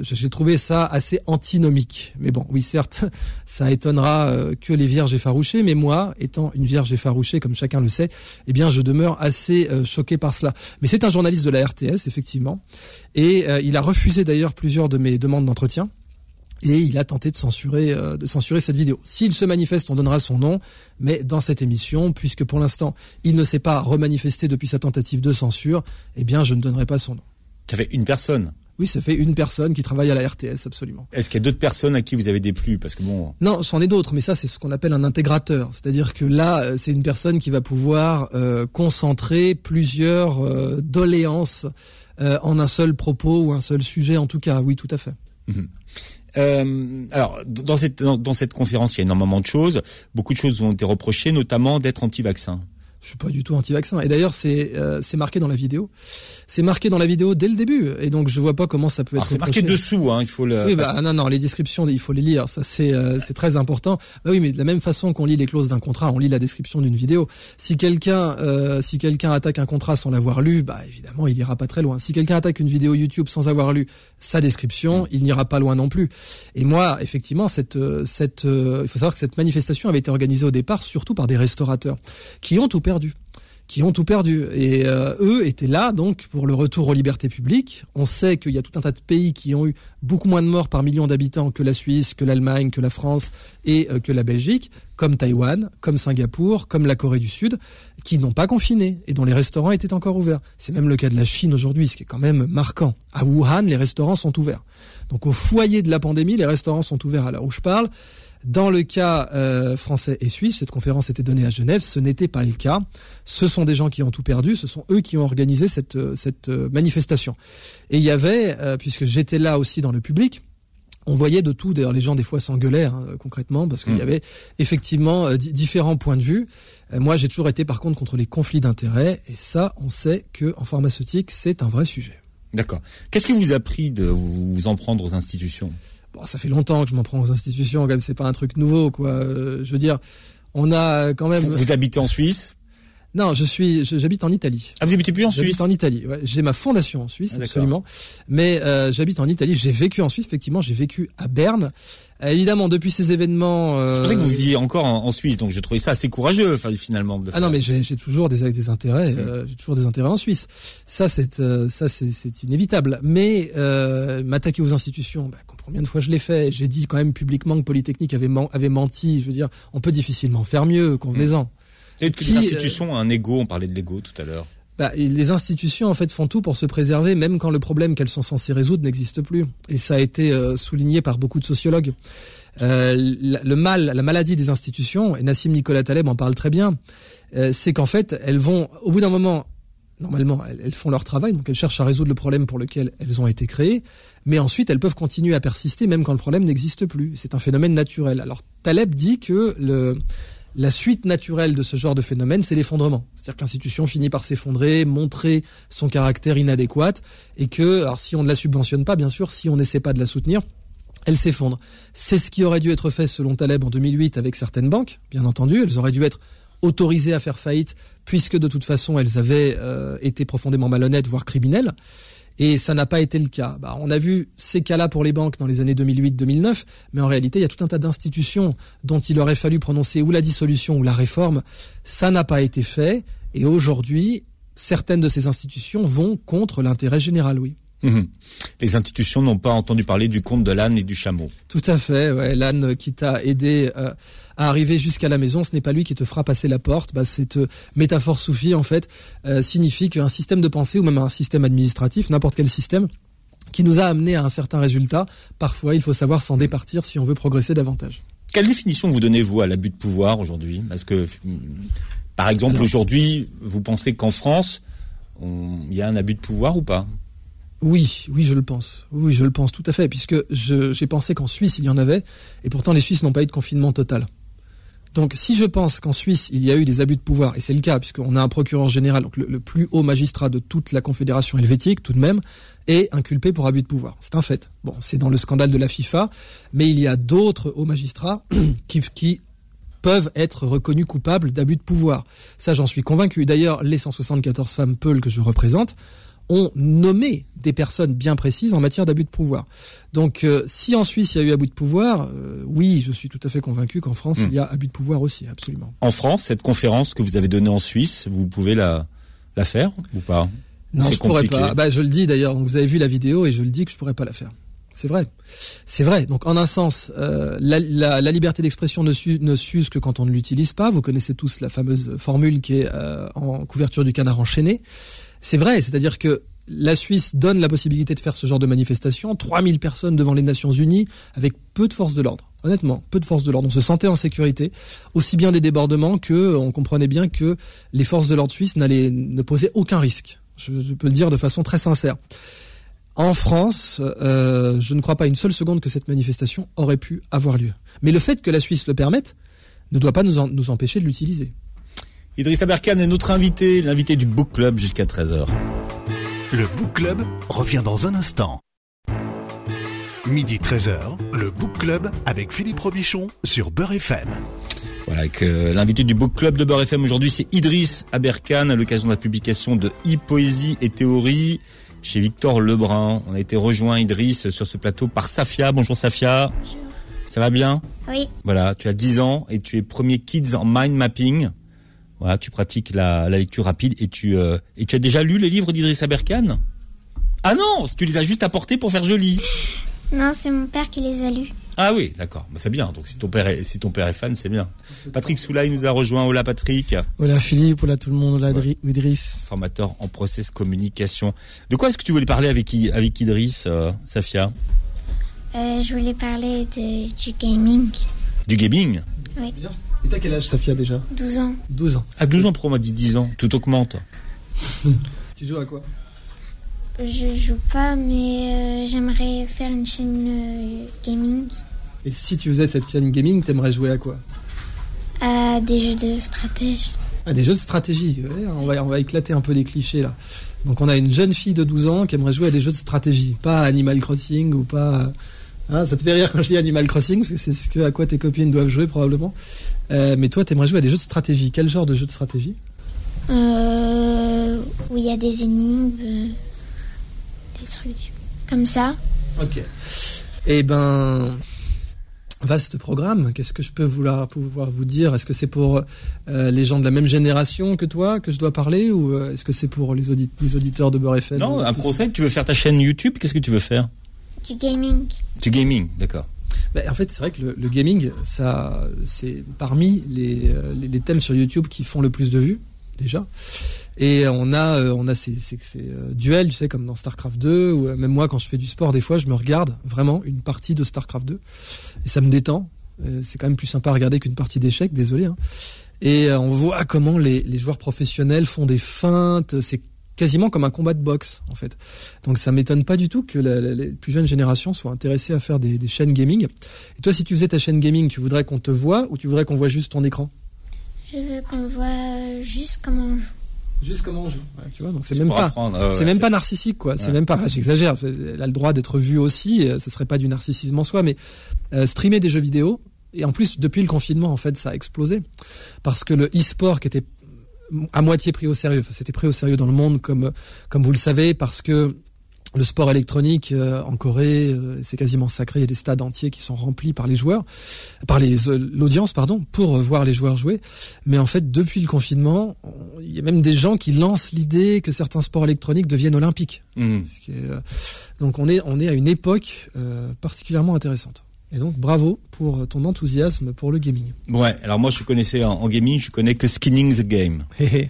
j'ai trouvé ça assez antinomique. Mais bon, oui, certes, ça étonnera que les vierges effarouchées, mais moi, étant une vierge effarouchée, comme chacun le sait, eh bien, je demeure assez choqué par cela. Mais c'est un journaliste de la RTS, effectivement, et il a refusé d'ailleurs plusieurs de mes demandes d'entretien et il a tenté de censurer, euh, de censurer cette vidéo. S'il se manifeste, on donnera son nom, mais dans cette émission, puisque pour l'instant, il ne s'est pas remanifesté depuis sa tentative de censure, eh bien, je ne donnerai pas son nom. Ça fait une personne oui, ça fait une personne qui travaille à la RTS, absolument. Est-ce qu'il y a d'autres personnes à qui vous avez déplu? Parce que bon. Non, c'en est d'autres, mais ça, c'est ce qu'on appelle un intégrateur. C'est-à-dire que là, euh, c'est une personne qui va pouvoir euh, concentrer plusieurs doléances en un seul propos ou un seul sujet, en tout cas. Oui, tout à fait. Euh, alors, dans cette, dans, cette conférence, il y a énormément de choses. Beaucoup de choses ont été reprochées, notamment d'être anti-vaccin. Je suis pas du tout anti-vaccin. Et d'ailleurs, c'est euh, c'est marqué dans la vidéo. C'est marqué dans la vidéo dès le début. Et donc, je vois pas comment ça peut être. C'est marqué dessous, hein. Il faut le. Oui, bah non, non, les descriptions, il faut les lire. Ça, c'est euh, c'est très important. Bah oui, mais de la même façon qu'on lit les clauses d'un contrat, on lit la description d'une vidéo. Si quelqu'un euh, si quelqu'un attaque un contrat sans l'avoir lu, bah évidemment, il ira pas très loin. Si quelqu'un attaque une vidéo YouTube sans avoir lu sa description, mm. il n'ira pas loin non plus. Et moi, effectivement, cette cette il faut savoir que cette manifestation avait été organisée au départ surtout par des restaurateurs qui ont tout perdu qui ont tout perdu. Et euh, eux étaient là donc pour le retour aux libertés publiques. On sait qu'il y a tout un tas de pays qui ont eu beaucoup moins de morts par million d'habitants que la Suisse, que l'Allemagne, que la France et euh, que la Belgique, comme Taïwan, comme Singapour, comme la Corée du Sud, qui n'ont pas confiné et dont les restaurants étaient encore ouverts. C'est même le cas de la Chine aujourd'hui, ce qui est quand même marquant. À Wuhan, les restaurants sont ouverts. Donc au foyer de la pandémie, les restaurants sont ouverts à l'heure où je parle. Dans le cas euh, français et suisse, cette conférence était donnée à Genève, ce n'était pas le cas. Ce sont des gens qui ont tout perdu, ce sont eux qui ont organisé cette, euh, cette euh, manifestation. Et il y avait, puisque j'étais là aussi dans le public, on voyait de tout. D'ailleurs, les gens des fois s'engueulaient hein, concrètement parce qu'il y mm. avait effectivement différents points de vue. moi, j'ai toujours été par contre contre les conflits d'intérêts et ça, on sait que en pharmaceutique, c'est un vrai sujet. D'accord. Qu'est-ce qui vous a pris de vous en prendre aux institutions? Bon, ça fait longtemps que je m'en prends aux institutions, quand même, c'est pas un truc nouveau, quoi. Euh, je veux dire, on a quand même. Vous, habitez en Suisse Non, je suis, j'habite en Italie. Ah, vous habitez plus en Suisse J'habite en Italie. Ouais. J'ai ma fondation en Suisse, ah, absolument. Mais euh, j'habite en Italie. J'ai vécu en Suisse, effectivement. J'ai vécu à Berne. Euh, évidemment, depuis ces événements. Euh... Je pensais que vous viviez encore en, Suisse, donc j'ai trouvé ça assez courageux, finalement. De ah non, mais j'ai toujours des, des intérêts. Euh, j'ai toujours des intérêts en Suisse. Ça, c'est euh, ça, c'est inévitable. Mais m'attaquer aux institutions, bah, combien de fois je l'ai fait J'ai dit quand même publiquement que Polytechnique avait, avait menti. Je veux dire, on peut difficilement faire mieux. Convenez-en. Et que les institutions ont un ego. On parlait de l'ego tout à l'heure. Bah, les institutions en fait font tout pour se préserver, même quand le problème qu'elles sont censées résoudre n'existe plus. Et ça a été euh, souligné par beaucoup de sociologues. Euh, le mal, la maladie des institutions, et Nassim Nicolas Taleb en parle très bien, euh, c'est qu'en fait elles vont, au bout d'un moment, normalement elles, elles, font leur travail, donc elles cherchent à résoudre le problème pour lequel elles ont été créées, mais ensuite elles peuvent continuer à persister même quand le problème n'existe plus. C'est un phénomène naturel. Alors Taleb dit que le la suite naturelle de ce genre de phénomène, c'est l'effondrement. C'est-à-dire que l'institution finit par s'effondrer, montrer son caractère inadéquat, et que, alors si on ne la subventionne pas, bien sûr, si on n'essaie pas de la soutenir, elle s'effondre. C'est ce qui aurait dû être fait selon Taleb en 2008 avec certaines banques, bien entendu. Elles auraient dû être autorisées à faire faillite, puisque de toute façon elles avaient euh, été profondément malhonnêtes, voire criminelles. Et ça n'a pas été le cas. Bah, on a vu ces cas-là pour les banques dans les années 2008-2009, mais en réalité, il y a tout un tas d'institutions dont il aurait fallu prononcer ou la dissolution ou la réforme. Ça n'a pas été fait. Et aujourd'hui, certaines de ces institutions vont contre l'intérêt général, oui. Mhm. Les institutions n'ont pas entendu parler du conte de l'âne et du chameau. Tout à fait. Ouais. L'âne qui t'a aidé euh, à arriver jusqu'à la maison, ce n'est pas lui qui te fera passer la porte. Bah, cette euh, métaphore soufie, en fait, euh, signifie qu'un système de pensée ou même un système administratif, n'importe quel système, qui nous a amené à un certain résultat, parfois il faut savoir s'en départir si on veut progresser davantage. Quelle définition vous donnez-vous à l'abus de pouvoir aujourd'hui? Parce que, par exemple, aujourd'hui, vous pensez qu'en France, il y a un abus de pouvoir ou pas? Oui, oui, je le pense. Oui, je le pense tout à fait, puisque j'ai pensé qu'en Suisse, il y en avait, et pourtant les Suisses n'ont pas eu de confinement total. Donc si je pense qu'en Suisse, il y a eu des abus de pouvoir, et c'est le cas, puisqu'on a un procureur général, donc le, plus haut magistrat de toute la Confédération helvétique, tout de même, est inculpé pour abus de pouvoir. C'est un fait. Bon, c'est dans le scandale de la FIFA, mais il y a d'autres hauts magistrats qui, qui peuvent être reconnus coupables d'abus de pouvoir. Ça, j'en suis convaincu. D'ailleurs, les 174 femmes Peul que je représente ont nommé des personnes bien précises en matière d'abus de pouvoir. Donc, euh, si en Suisse il y a eu abus de pouvoir, euh, oui, je suis tout à fait convaincu qu'en France il y a hmm. abus de pouvoir aussi, absolument. En France, cette conférence que vous avez donnée en Suisse, vous pouvez la, la faire ou pas Non, je pourrais pas. Bah, je le dis d'ailleurs. Vous avez vu la vidéo et je le dis que je pourrais pas la faire. C'est vrai, c'est vrai. Donc en un sens, euh, la, la, la, liberté d'expression ne, ne s'use que quand on ne l'utilise pas. Vous connaissez tous la fameuse formule qui est en couverture du canard enchaîné. C'est vrai, c'est-à-dire que la Suisse donne la possibilité de faire ce genre de manifestation, 3000 personnes devant les Nations Unies, avec peu de forces de l'ordre. Honnêtement, peu de forces de l'ordre. On se sentait en sécurité, aussi bien des débordements que on comprenait bien que les forces de l'ordre suisses n'allaient ne posaient aucun risque. Je, peux le dire de façon très sincère. En France, euh, je ne crois pas une seule seconde que cette manifestation aurait pu avoir lieu. Mais le fait que la Suisse le permette ne doit pas nous empêcher de l'utiliser. Idriss Aberkan est notre invité, l'invité du Book Club jusqu'à 13h. Le Book Club revient dans un instant. Midi 13h, le Book Club avec Philippe Robichon sur Beurre FM. Voilà, que l'invité du Book Club de Beurre FM aujourd'hui, c'est Idriss Aberkan à l'occasion de la publication de e-poésie et théorie chez Victor Lebrun. On a été rejoint, Idriss, sur ce plateau par Safia. Bonjour Safia. Bonjour. Ça va bien? Oui. Voilà, tu as 10 ans et tu es premier Kids en Mind Mapping. Voilà, tu pratiques la, lecture rapide et tu euh, et tu as déjà lu les livres d'Idriss Aberkan Ah non, tu les as juste apportés pour faire joli. Non, c'est mon père qui les a lus. Ah oui, d'accord. Bah, c'est bien. Donc si ton père est, si ton père est fan, c'est bien. Patrick Soulaï nous a rejoint. Hola Patrick. Hola Philippe, hola tout le monde, hola Idriss. Formateur en process communication. De quoi est-ce que tu voulais parler avec avec Idriss, euh, Safia? Euh, Je voulais parler de, du gaming. Du gaming? Oui. Et t'as quel âge, Safia, déjà 12 ans. 12 ans. À 12 ans, pourquoi on m'a dit 10 ans Tout augmente. tu joues à quoi? Je joue pas, mais euh, j'aimerais faire une chaîne euh, gaming. Et si tu faisais cette chaîne gaming, t'aimerais jouer à quoi? À des jeux de stratégie. À des jeux de stratégie. on, va, on va éclater un peu les clichés là. Donc on a une jeune fille de 12 ans qui aimerait jouer à des jeux de stratégie, pas Animal Crossing ou pas Hein, ça te fait rire quand je dis Animal Crossing, parce que c'est ce que, à quoi tes copines doivent jouer probablement. Euh, mais toi, tu aimerais jouer à des jeux de stratégie. Quel genre de jeu de stratégie? Euh, où il y a des énigmes, euh, des trucs comme ça. Ok. Eh ben, vaste programme. Qu'est-ce que je peux vouloir, pouvoir vous dire? Est-ce que c'est pour euh, les gens de la même génération que toi que je dois parler? Ou euh, est-ce que c'est pour les, les, auditeurs de Beurre FM Non, un conseil. Tu veux faire ta chaîne YouTube? Qu'est-ce que tu veux faire? Du gaming. Du gaming, d'accord. Ben, en fait, c'est vrai que le, gaming, ça, c'est parmi les, euh, les, les, thèmes sur YouTube qui font le plus de vues déjà. Et on a, euh, on a ces, ces, ces, euh, duels, tu sais, comme dans StarCraft 2, ou euh, même moi, quand je fais du sport, des fois, je me regarde vraiment une partie de StarCraft 2. Et ça me détend. C'est quand même plus sympa à regarder qu'une partie d'échecs, désolé. Hein. Et on voit comment les, les, joueurs professionnels font des feintes. C'est quasiment comme un combat de boxe, en fait. Donc ça m'étonne pas du tout que la, la, les plus jeunes générations soient intéressées à faire des, des chaînes gaming. Et toi, si tu faisais ta chaîne gaming, tu voudrais qu'on te voit ou tu voudrais qu'on voit juste ton écran? Je veux qu'on voit juste comment on joue juste comment on joue. Ouais, tu vois, donc c'est même pas, euh, c'est même pas narcissique quoi. C'est même pas, j'exagère. Elle a le droit d'être vue aussi. Euh, ce serait pas du narcissisme en soi, mais euh, streamer des jeux vidéo. Et en plus, depuis le confinement, en fait, ça a explosé parce que le e-sport qui était à moitié pris au sérieux, enfin, c'était pris au sérieux dans le monde comme comme vous le savez parce que le sport électronique euh, en Corée, euh, c'est quasiment sacré. Il y a des stades entiers qui sont remplis par les joueurs, par les euh, l'audience, pardon, pour voir les joueurs jouer. Mais en fait, depuis le confinement, il y a même des gens qui lancent l'idée que certains sports électroniques deviennent olympiques. Mmh. donc on est on est à une époque particulièrement intéressante. Et donc bravo pour ton enthousiasme pour le gaming. Ouais, alors moi je connaissais en, en gaming, je connais que Skinning the Game.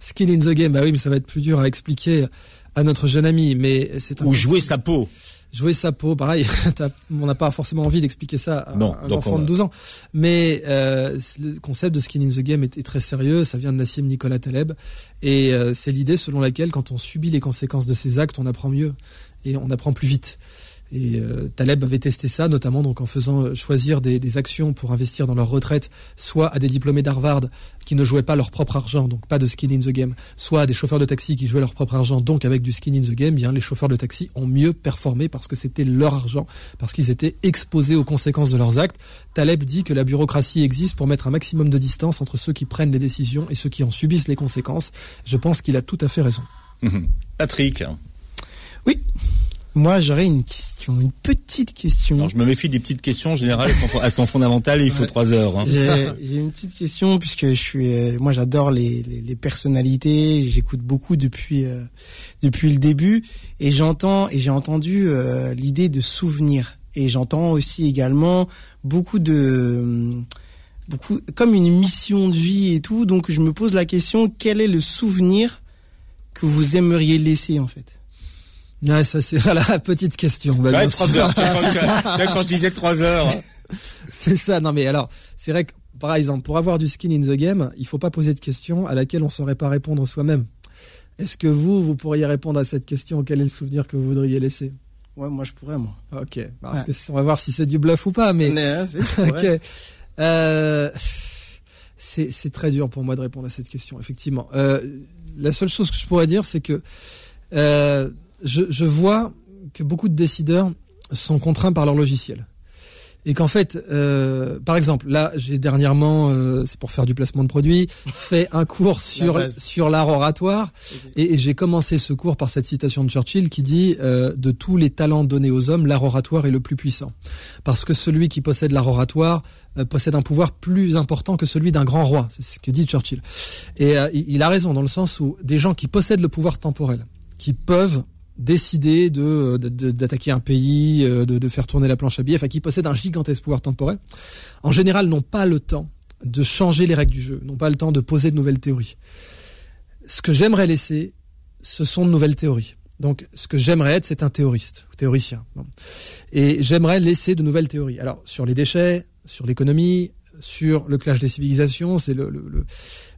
Skinning the Game, bah oui, mais ça va être plus dur à expliquer à notre jeune ami, mais c'est ou jouer sa peau. Jouer sa peau, pareil. on n'a pas forcément envie d'expliquer ça à un enfant de 12 ans. Mais euh, le concept de skin in the game est, très sérieux. Ça vient de Nassim Nicolas Taleb, et euh, c'est l'idée selon laquelle quand on subit les conséquences de ses actes, on apprend mieux et on apprend plus vite. Et euh, Taleb avait testé ça, notamment donc en faisant euh, choisir des, des, actions pour investir dans leur retraite, soit à des diplômés d'Harvard qui ne jouaient pas leur propre argent, donc pas de skin in the game, soit à des chauffeurs de taxi qui jouaient leur propre argent, donc avec du skin in the game, bien les chauffeurs de taxi ont mieux performé parce que c'était leur argent, parce qu'ils étaient exposés aux conséquences de leurs actes. Taleb dit que la bureaucratie existe pour mettre un maximum de distance entre ceux qui prennent les décisions et ceux qui en subissent les conséquences. Je pense qu'il a tout à fait raison. Patrick. Oui, moi, j'aurais une question, une petite question. Alors, je me méfie des petites questions. En général, elles sont, fondamentales et il faut trois heures. Hein. J'ai une petite question puisque je suis, euh, moi, j'adore les, les, les, personnalités. J'écoute beaucoup depuis euh, depuis le début et j'entends et j'ai entendu euh, l'idée de souvenir et j'entends aussi également beaucoup de beaucoup comme une mission de vie et tout. Donc, je me pose la question quel est le souvenir que vous aimeriez laisser en fait? Ouais, ça c'est la petite question. Ouais, trois heures. quand je disais trois heures. C'est ça. Non mais alors, c'est vrai que par exemple, pour avoir du skin in the game, il faut pas poser de questions à laquelle on saurait pas répondre soi-même. Est-ce que vous, vous pourriez répondre à cette question? Quel est le souvenir que vous voudriez laisser? Ouais, moi je pourrais, moi. Ok. Parce que on va voir si c'est du bluff ou pas, mais. Hein, ok. Euh... C'est très dur pour moi de répondre à cette question, effectivement. Euh, la seule chose que je pourrais dire, c'est que euh, je, je vois que beaucoup de décideurs sont contraints par leur logiciel. Et qu'en fait, euh, par exemple, là, j'ai dernièrement, euh, c'est pour faire du placement de produits, fait un cours sur sur l'art oratoire, et, et j'ai commencé ce cours par cette citation de Churchill qui dit euh, de tous les talents donnés aux hommes, l'art oratoire est le plus puissant, parce que celui qui possède l'art oratoire euh, possède un pouvoir plus important que celui d'un grand roi, c'est ce que dit Churchill, et euh, il a raison dans le sens où des gens qui possèdent le pouvoir temporel, qui peuvent décider de d'attaquer un pays, euh, de, de, faire tourner la planche à billets, enfin qui possèdent un gigantesque pouvoir temporel, en général n'ont pas le temps de changer les règles du jeu, n'ont pas le temps de poser de nouvelles théories. Ce que j'aimerais laisser, ce sont de nouvelles théories. Donc, ce que j'aimerais être, c'est un théoriste, théoricien. Et j'aimerais laisser de nouvelles théories. Alors, sur les déchets, sur l'économie, sur le clash des civilisations, c'est le, le, le,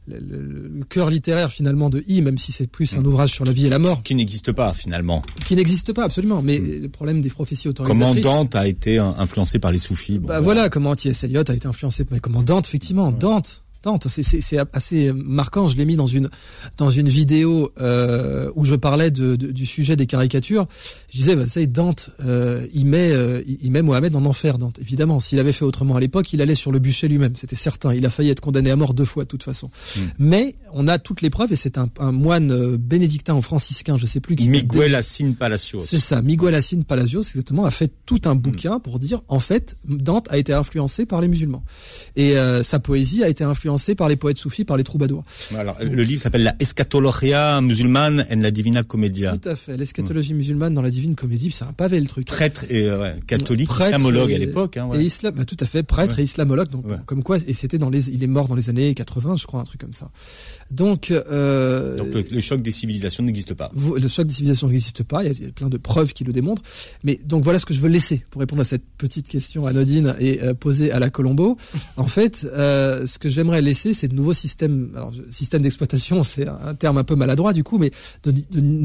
le, cœur littéraire finalement de I, même si c'est plus un mm. ouvrage sur la vie et la mort. Qui n'existe pas finalement. Qui n'existe pas absolument, mais mm. le problème des prophéties autorisatrices. Comment Dante a été influencé par les soufis bon, Bah voilà, comment T.S. Eliot a été influencé, mais comment Dante effectivement, Dante Dante. C'est assez marquant. Je l'ai mis dans une dans une vidéo euh, où je parlais de, du sujet des caricatures. Je disais, bah, ça Dante, euh, il met euh, il met Mohamed en enfer. Dante, évidemment. S'il avait fait autrement à l'époque, il allait sur le bûcher lui-même. C'était certain. Il a failli être condamné à mort deux fois de toute façon. Hmm. Mais on a toutes les preuves et c'est un, un, moine euh, bénédictin ou franciscain, je sais plus. Qui Miguel Assin Palacios. C'est ça. Miguel Assin Palacios, exactement, a fait tout un bouquin pour dire en fait Dante a été influencé par les musulmans et sa poésie a été influencée par les poètes soufis par les troubadours. Alors, le livre s'appelle La Eschatologia musulmane en la Divina Commedia. Tout à fait, l'eschatologie musulmane dans la Divine Comédie, c'est un pavé le truc. Prêtre et euh, catholique, islamologue à l'époque. Hein, Et islam, bah, tout à fait, prêtre et islamologue, donc comme quoi, et c'était dans les, il est mort dans les années 80, je crois, un truc comme ça. Donc, euh, donc le, choc des civilisations n'existe pas. Le choc des civilisations n'existe pas. Il y, a, plein de preuves qui le démontrent. Mais donc voilà ce que je veux laisser pour répondre à cette petite question anodine et euh, posée à la Colombo. en fait, euh, ce que j'aimerais laisser, c'est de nouveaux systèmes. Alors, système d'exploitation, c'est un terme un peu maladroit du coup, mais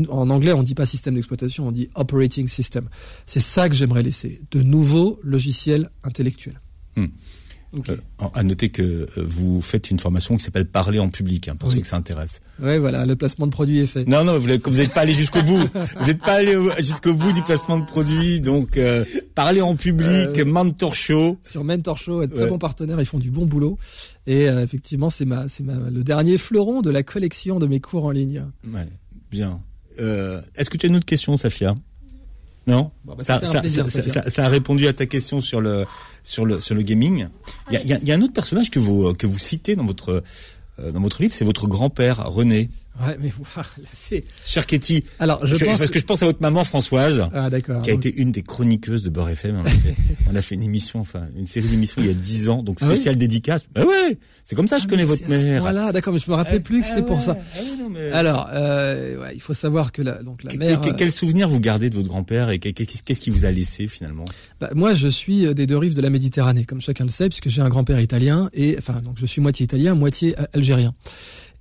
en anglais, on dit pas système d'exploitation, on dit operating system. C'est ça que j'aimerais laisser. De nouveaux logiciels intellectuels. Hmm. Okay. Euh, à noter que euh, vous faites une formation qui s'appelle Parler en public, hein, pour ceux que ça intéresse. Oui, voilà, le placement de produit est fait. Non, non, vous n'êtes pas allé jusqu'au bout. Vous n'êtes pas allé jusqu'au bout du placement de produit. Donc, euh, Parler en public, Mentor Show. Sur Mentor Show, être très bon partenaire, ils font du bon boulot. Et effectivement, c'est ma, c'est ma, le dernier fleuron de la collection de mes cours en ligne. Ouais, bien. Est-ce que tu as une autre question, Safia? Non bah, ça, ça, a répondu à ta question sur le sur le sur le gaming. Il y a, y a, un autre personnage que vous que vous citez dans votre euh, dans votre livre, c'est votre grand-père René. Ouais, mais là, c'est. Cher Katie. Alors, je, pense. Parce que je pense à votre maman Françoise. Ah, d'accord. Qui a été une des chroniqueuses de Beurre FM. On a fait, on a fait une émission, enfin, une série d'émissions il y a dix ans, donc ah spéciale dédicace. Bah ouais, c'est comme ça, je ah, connais votre mère. Voilà, d'accord, mais je me rappelais plus que c'était pour ça. Alors, euh, ouais, il faut savoir que la, donc la mère. Quel, souvenir vous gardez de votre grand-père et qu'est-ce qui vous a laissé finalement? Bah, Moi, je suis euh, des deux rives de la Méditerranée, comme chacun le sait, puisque j'ai un grand-père italien et, enfin, donc je suis moitié italien, moitié algérien.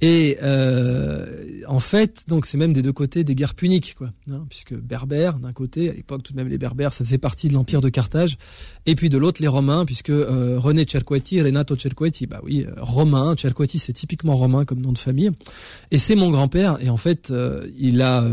Et euh, en fait, donc c'est même des deux côtés des guerres puniques, quoi, hein, puisque berbères d'un côté, à l'époque tout de même les berbères, ça faisait partie de l'empire de Carthage, et puis de l'autre les romains, puisque euh, René Cerquetti, Renato Cerquetti, bah oui, euh, romain, Cerquetti c'est typiquement romain comme nom de famille, et c'est mon grand-père, et en fait euh, il a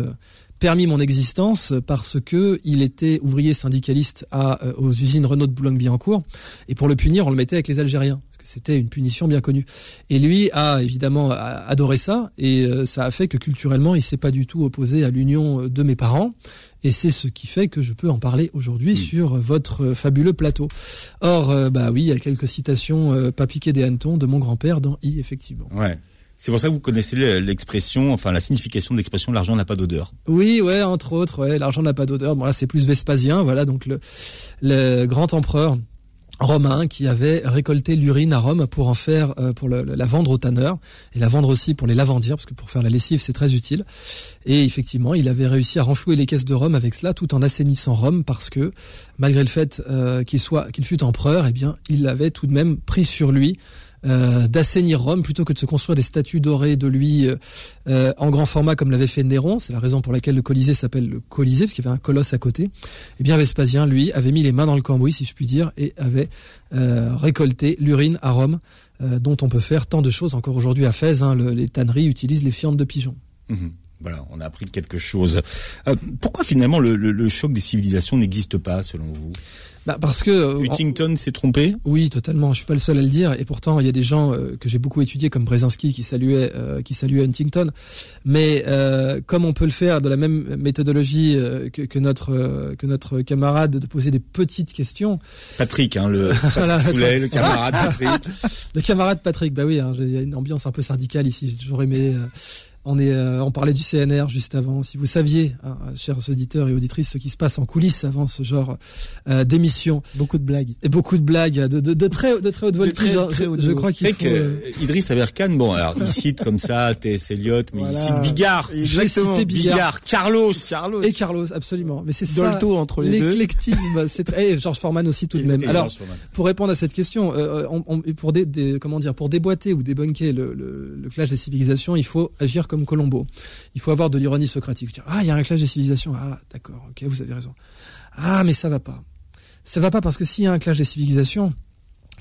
permis mon existence parce que il était ouvrier syndicaliste à, aux usines Renault de Boulogne-Billancourt, et pour le punir on le mettait avec les Algériens c'était une punition bien connue. Et lui a évidemment adoré ça, et euh, ça a fait que culturellement, il s'est pas du tout opposé à l'union de mes parents. Et c'est ce qui fait que je peux en parler aujourd'hui sur votre fabuleux plateau. Or, euh, bah oui, il y a quelques citations euh, pas piquées des hannetons de mon grand-père dans I, effectivement. Ouais. C'est pour ça que vous connaissez l'expression, enfin la signification de l'expression l'argent n'a pas d'odeur. Oui, ouais, entre autres, ouais, l'argent n'a pas d'odeur. Bon là, c'est plus Vespasien, voilà, donc le, le grand empereur romain qui avait récolté l'urine à Rome pour en faire euh, pour la vendre aux tanneurs et la vendre aussi pour les lavandières parce que pour faire la lessive c'est très utile. Et effectivement il avait réussi à renflouer les caisses de Rome avec cela tout en assainissant Rome parce que malgré le fait euh, qu'il soit qu'il fût empereur eh bien il avait tout de même pris sur lui euh, d'assainir Rome plutôt que de se construire des statues dorées de lui euh, euh, en grand format comme l'avait fait Néron. C'est la raison pour laquelle le Colisée s'appelle le Colisée parce qu'il y avait un colosse à côté. Eh bien Vespasien, lui, avait mis les mains dans le cambouis, si je puis dire, et avait récolté l'urine à Rome, dont on peut faire tant de choses encore aujourd'hui à Fès. Hein, les tanneries utilisent les fientes de pigeons. Mhm. Voilà, on a appris quelque chose. pourquoi finalement le choc des civilisations n'existe pas selon vous? Bah parce que euh, Huntington s'est trompé. Oui, totalement. Je suis pas le seul à le dire. Et pourtant, il y a des gens euh, que j'ai beaucoup étudiés, comme Brzezinski, qui saluait, euh, qui saluait Huntington. Mais comme on peut le faire de la même méthodologie que, que, notre que notre camarade, de poser des petites questions. Patrick, hein, le le camarade Patrick. le camarade Patrick. Bah oui, hein, il y a une ambiance un peu syndicale ici. J'ai toujours aimé on, est, euh, on parlait du CNR juste avant. Si vous saviez, hein, chers auditeurs et auditrices, ce qui se passe en coulisses avant ce genre euh, d'émission. Beaucoup de blagues. Et beaucoup de blagues de, de, de très, de très haute voltige. je, crois qu'il faut... que euh, Idriss Aberkan, bon, alors il cite comme ça T.S. Eliot, mais il cite Bigard. J'ai cité Bigard. Carlos. Carlos. Et Carlos, absolument. Mais c'est ça. entre les deux. L'éclectisme, c'est très... Et Georges Forman aussi tout de même. alors, pour répondre à cette question, euh, on, pour des, comment dire, pour déboîter ou débunker le, le, le clash des civilisations, il faut agir comme Colombo. Il faut avoir de l'ironie socratique. Ah, il y a un clash des civilisations. Ah, d'accord, ok, vous avez raison. Ah, mais ça va pas. Ça va pas parce que s'il y a un clash des civilisations,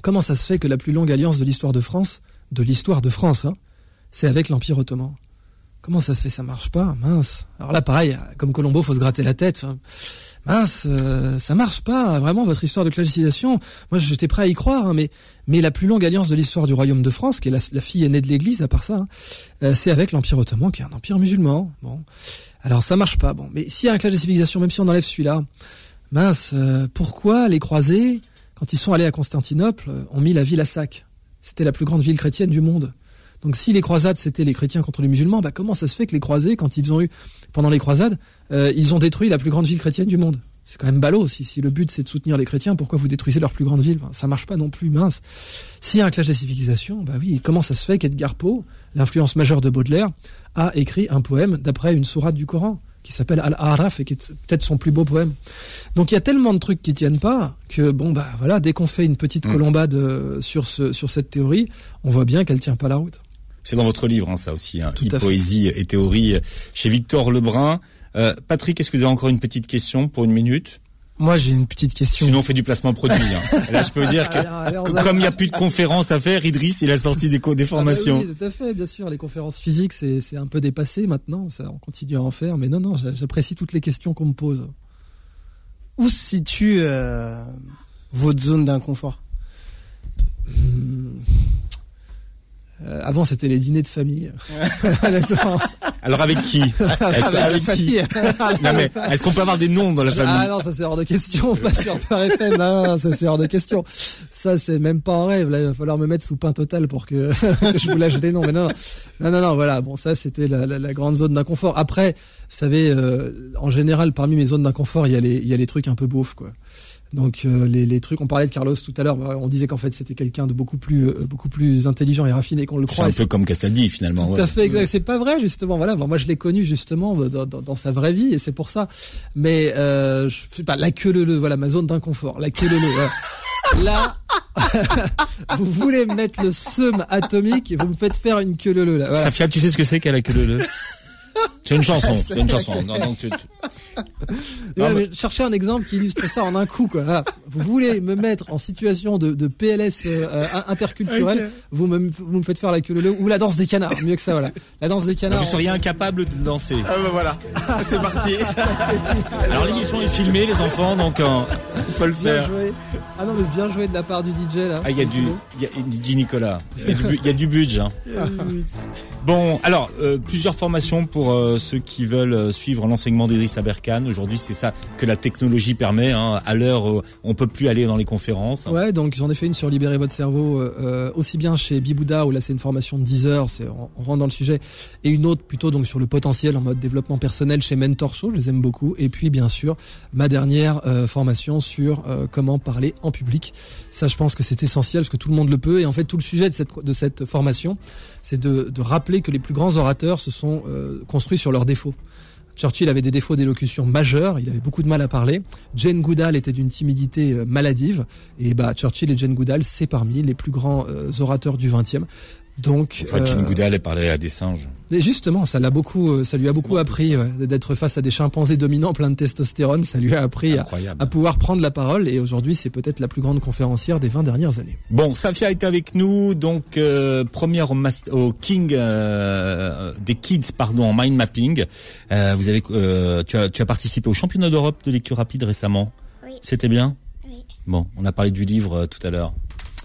comment ça se fait que la plus longue alliance de l'histoire de France de l'histoire de France. Hein. C'est avec l'Empire ottoman? Comment ça se fait? Ça marche pas? Mince. Alors là, pareil, comme Colombo, faut se gratter la tête. Mince, euh, ça marche pas. Vraiment, votre histoire de classicisation. Moi, j'étais prêt à y croire, hein, mais mais la plus longue alliance de l'histoire du royaume de France, qui est la, fille aînée de l'Église, à part ça, hein, euh, c'est avec l'Empire ottoman, qui est un empire musulman. Bon, alors ça marche pas. Bon, mais s'il y a un civilisation, même si on enlève celui-là, mince, euh, pourquoi les croisés, quand ils sont allés à Constantinople, ont mis la ville à sac? C'était la plus grande ville chrétienne du monde. Donc si les croisades c'était les chrétiens contre les musulmans, bah comment ça se fait que les croisés, quand ils ont eu pendant les croisades, euh, ils ont détruit la plus grande ville chrétienne du monde? C'est quand même ballot. Si, si le but c'est de soutenir les chrétiens, pourquoi vous détruisez leur plus grande ville? Ça marche pas non plus, mince. S'il y a un clash des civilisations, bah oui, comment ça se fait qu'Edgar Poe, l'influence majeure de Baudelaire, a écrit un poème d'après une sourate du Coran qui s'appelle Al-Araf et qui est peut-être son plus beau poème? Donc il y a tellement de trucs qui tiennent pas que bon bah voilà, dès qu'on fait une petite mm. colombade euh, sur ce sur cette théorie, on voit bien qu'elle tient pas la route. C'est dans votre livre, hein, ça aussi, hein, poésie et théorie, chez Victor Lebrun. Euh, Patrick, est-ce que vous avez encore une petite question pour une minute? Moi, j'ai une petite question. Sinon, on fait du placement produit. Hein. Là, je peux dire que, comme il n'y a plus de conférences à faire, Idriss, il a sorti des, des formations. Ah bah oui, tout à fait, bien sûr. Les conférences physiques, c'est un peu dépassé maintenant. Ça, on continue à en faire. Mais non, non, j'apprécie toutes les questions qu'on me pose. Où se situe euh, votre zone d'inconfort? Hmm. Euh, avant, c'était les dîners de famille. Alors avec qui Est-ce qui Non mais est-ce qu'on peut avoir des noms dans la famille Ah non, ça c'est hors de question. Pas sur par FM. Non, ça c'est hors de question. Ça c'est même pas en rêve. Là, il va falloir me mettre sous pain total pour que, je vous lâche des noms. Mais non, non, non, non. Voilà. Bon, ça c'était la, la, la, grande zone d'inconfort. Après, vous savez, euh, en général, parmi mes zones d'inconfort, il y a les, il y a les trucs un peu beaufs, quoi. Donc euh, les, les, trucs, on parlait de Carlos tout à l'heure, on disait qu'en fait c'était quelqu'un de beaucoup plus euh, beaucoup plus intelligent et raffiné qu'on le croit. C'est un peu comme Castaldi finalement. Tout à fait, exact. C'est pas vrai justement. Voilà, moi je l'ai connu justement dans, dans, dans, sa vraie vie et c'est pour ça. Mais euh, je sais pas la queue le le, voilà ma zone d'inconfort, la queue le le. Là, vous voulez mettre le seum atomique et vous me faites faire une queue le le là. Voilà. Safia, tu sais ce que c'est qu'elle la queue le le? C'est une chanson, c'est une chanson. Non, donc tu, cherchez un exemple qui illustre ça en un coup. Quoi. Vous voulez me mettre en situation de, de PLS euh, interculturel, vous, me, vous me faites faire la queue le ou la danse des canards. Mieux que ça, voilà. La danse des canards. Vous seriez incapable de danser. Ah bah voilà, c'est parti. Alors l'émission est filmée, les enfants, donc euh, on peut le faire. Ah non, mais bien joué de la part du DJ là. Ah, il y a du, il y a, dit Nicolas. Il y a du, budget. Hein. Bon, alors euh, plusieurs formations pour euh, ceux qui veulent suivre l'enseignement d'Idriss Aberkan. Aujourd'hui, c'est ça que la technologie permet. Hein. À l'heure, euh, on peut plus aller dans les conférences. Ouais, donc j'en ai fait une sur libérer votre cerveau, euh, aussi bien chez Bibouda où là c'est une formation de 10 heures, on, rentre dans le sujet, et une autre plutôt donc sur le potentiel en mode développement personnel chez Mentor Show, je les aime beaucoup. Et puis bien sûr ma dernière euh, formation sur comment parler en public. Ça, je pense que c'est essentiel parce que tout le monde le peut. Et en fait, tout le sujet de cette formation, c'est de rappeler que les plus grands orateurs se sont construits sur leurs défauts. Churchill avait des défauts d'élocution majeurs, il avait beaucoup de mal à parler. Jane Goodall était d'une timidité euh, maladive. Et bah, Churchill et Jane Goodall, c'est parmi les plus grands euh, orateurs du XXe. Donc, Jane euh, Goodall, elle parlait à des singes. Et justement, ça l'a beaucoup, euh, ça lui a beaucoup appris d'être face à des chimpanzés dominants pleins de testostérone. Ça lui a appris à, pouvoir prendre la parole. Et aujourd'hui, c'est peut-être la plus grande conférencière des 20 dernières années. Bon, Safia est avec nous, donc euh, première au, au King euh, des Kids, pardon, en mind mapping. Euh, vous avez, tu as, tu as participé au championnat d'Europe de lecture rapide récemment. Oui. C'était bien? Oui. Bon, on a parlé du livre tout à l'heure.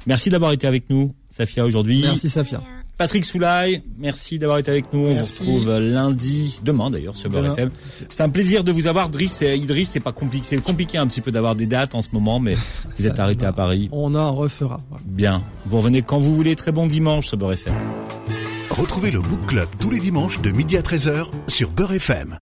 Merci d'avoir été avec nous, Safia, aujourd'hui. Merci, Safia. Patrick Soulaille, merci d'avoir été avec nous. On vous retrouve lundi, demain d'ailleurs sur Beurre FM. C'est un plaisir de vous avoir, Driss et Idriss. C'est pas compliqué, c'est compliqué un petit peu d'avoir des dates en ce moment, mais vous êtes arrêté à Paris. On en refera. Bien. Vous revenez quand vous voulez. Très bon dimanche sur Beurre FM. Retrouvez le Book Club tous les dimanches de midi à 13h sur Beurre FM.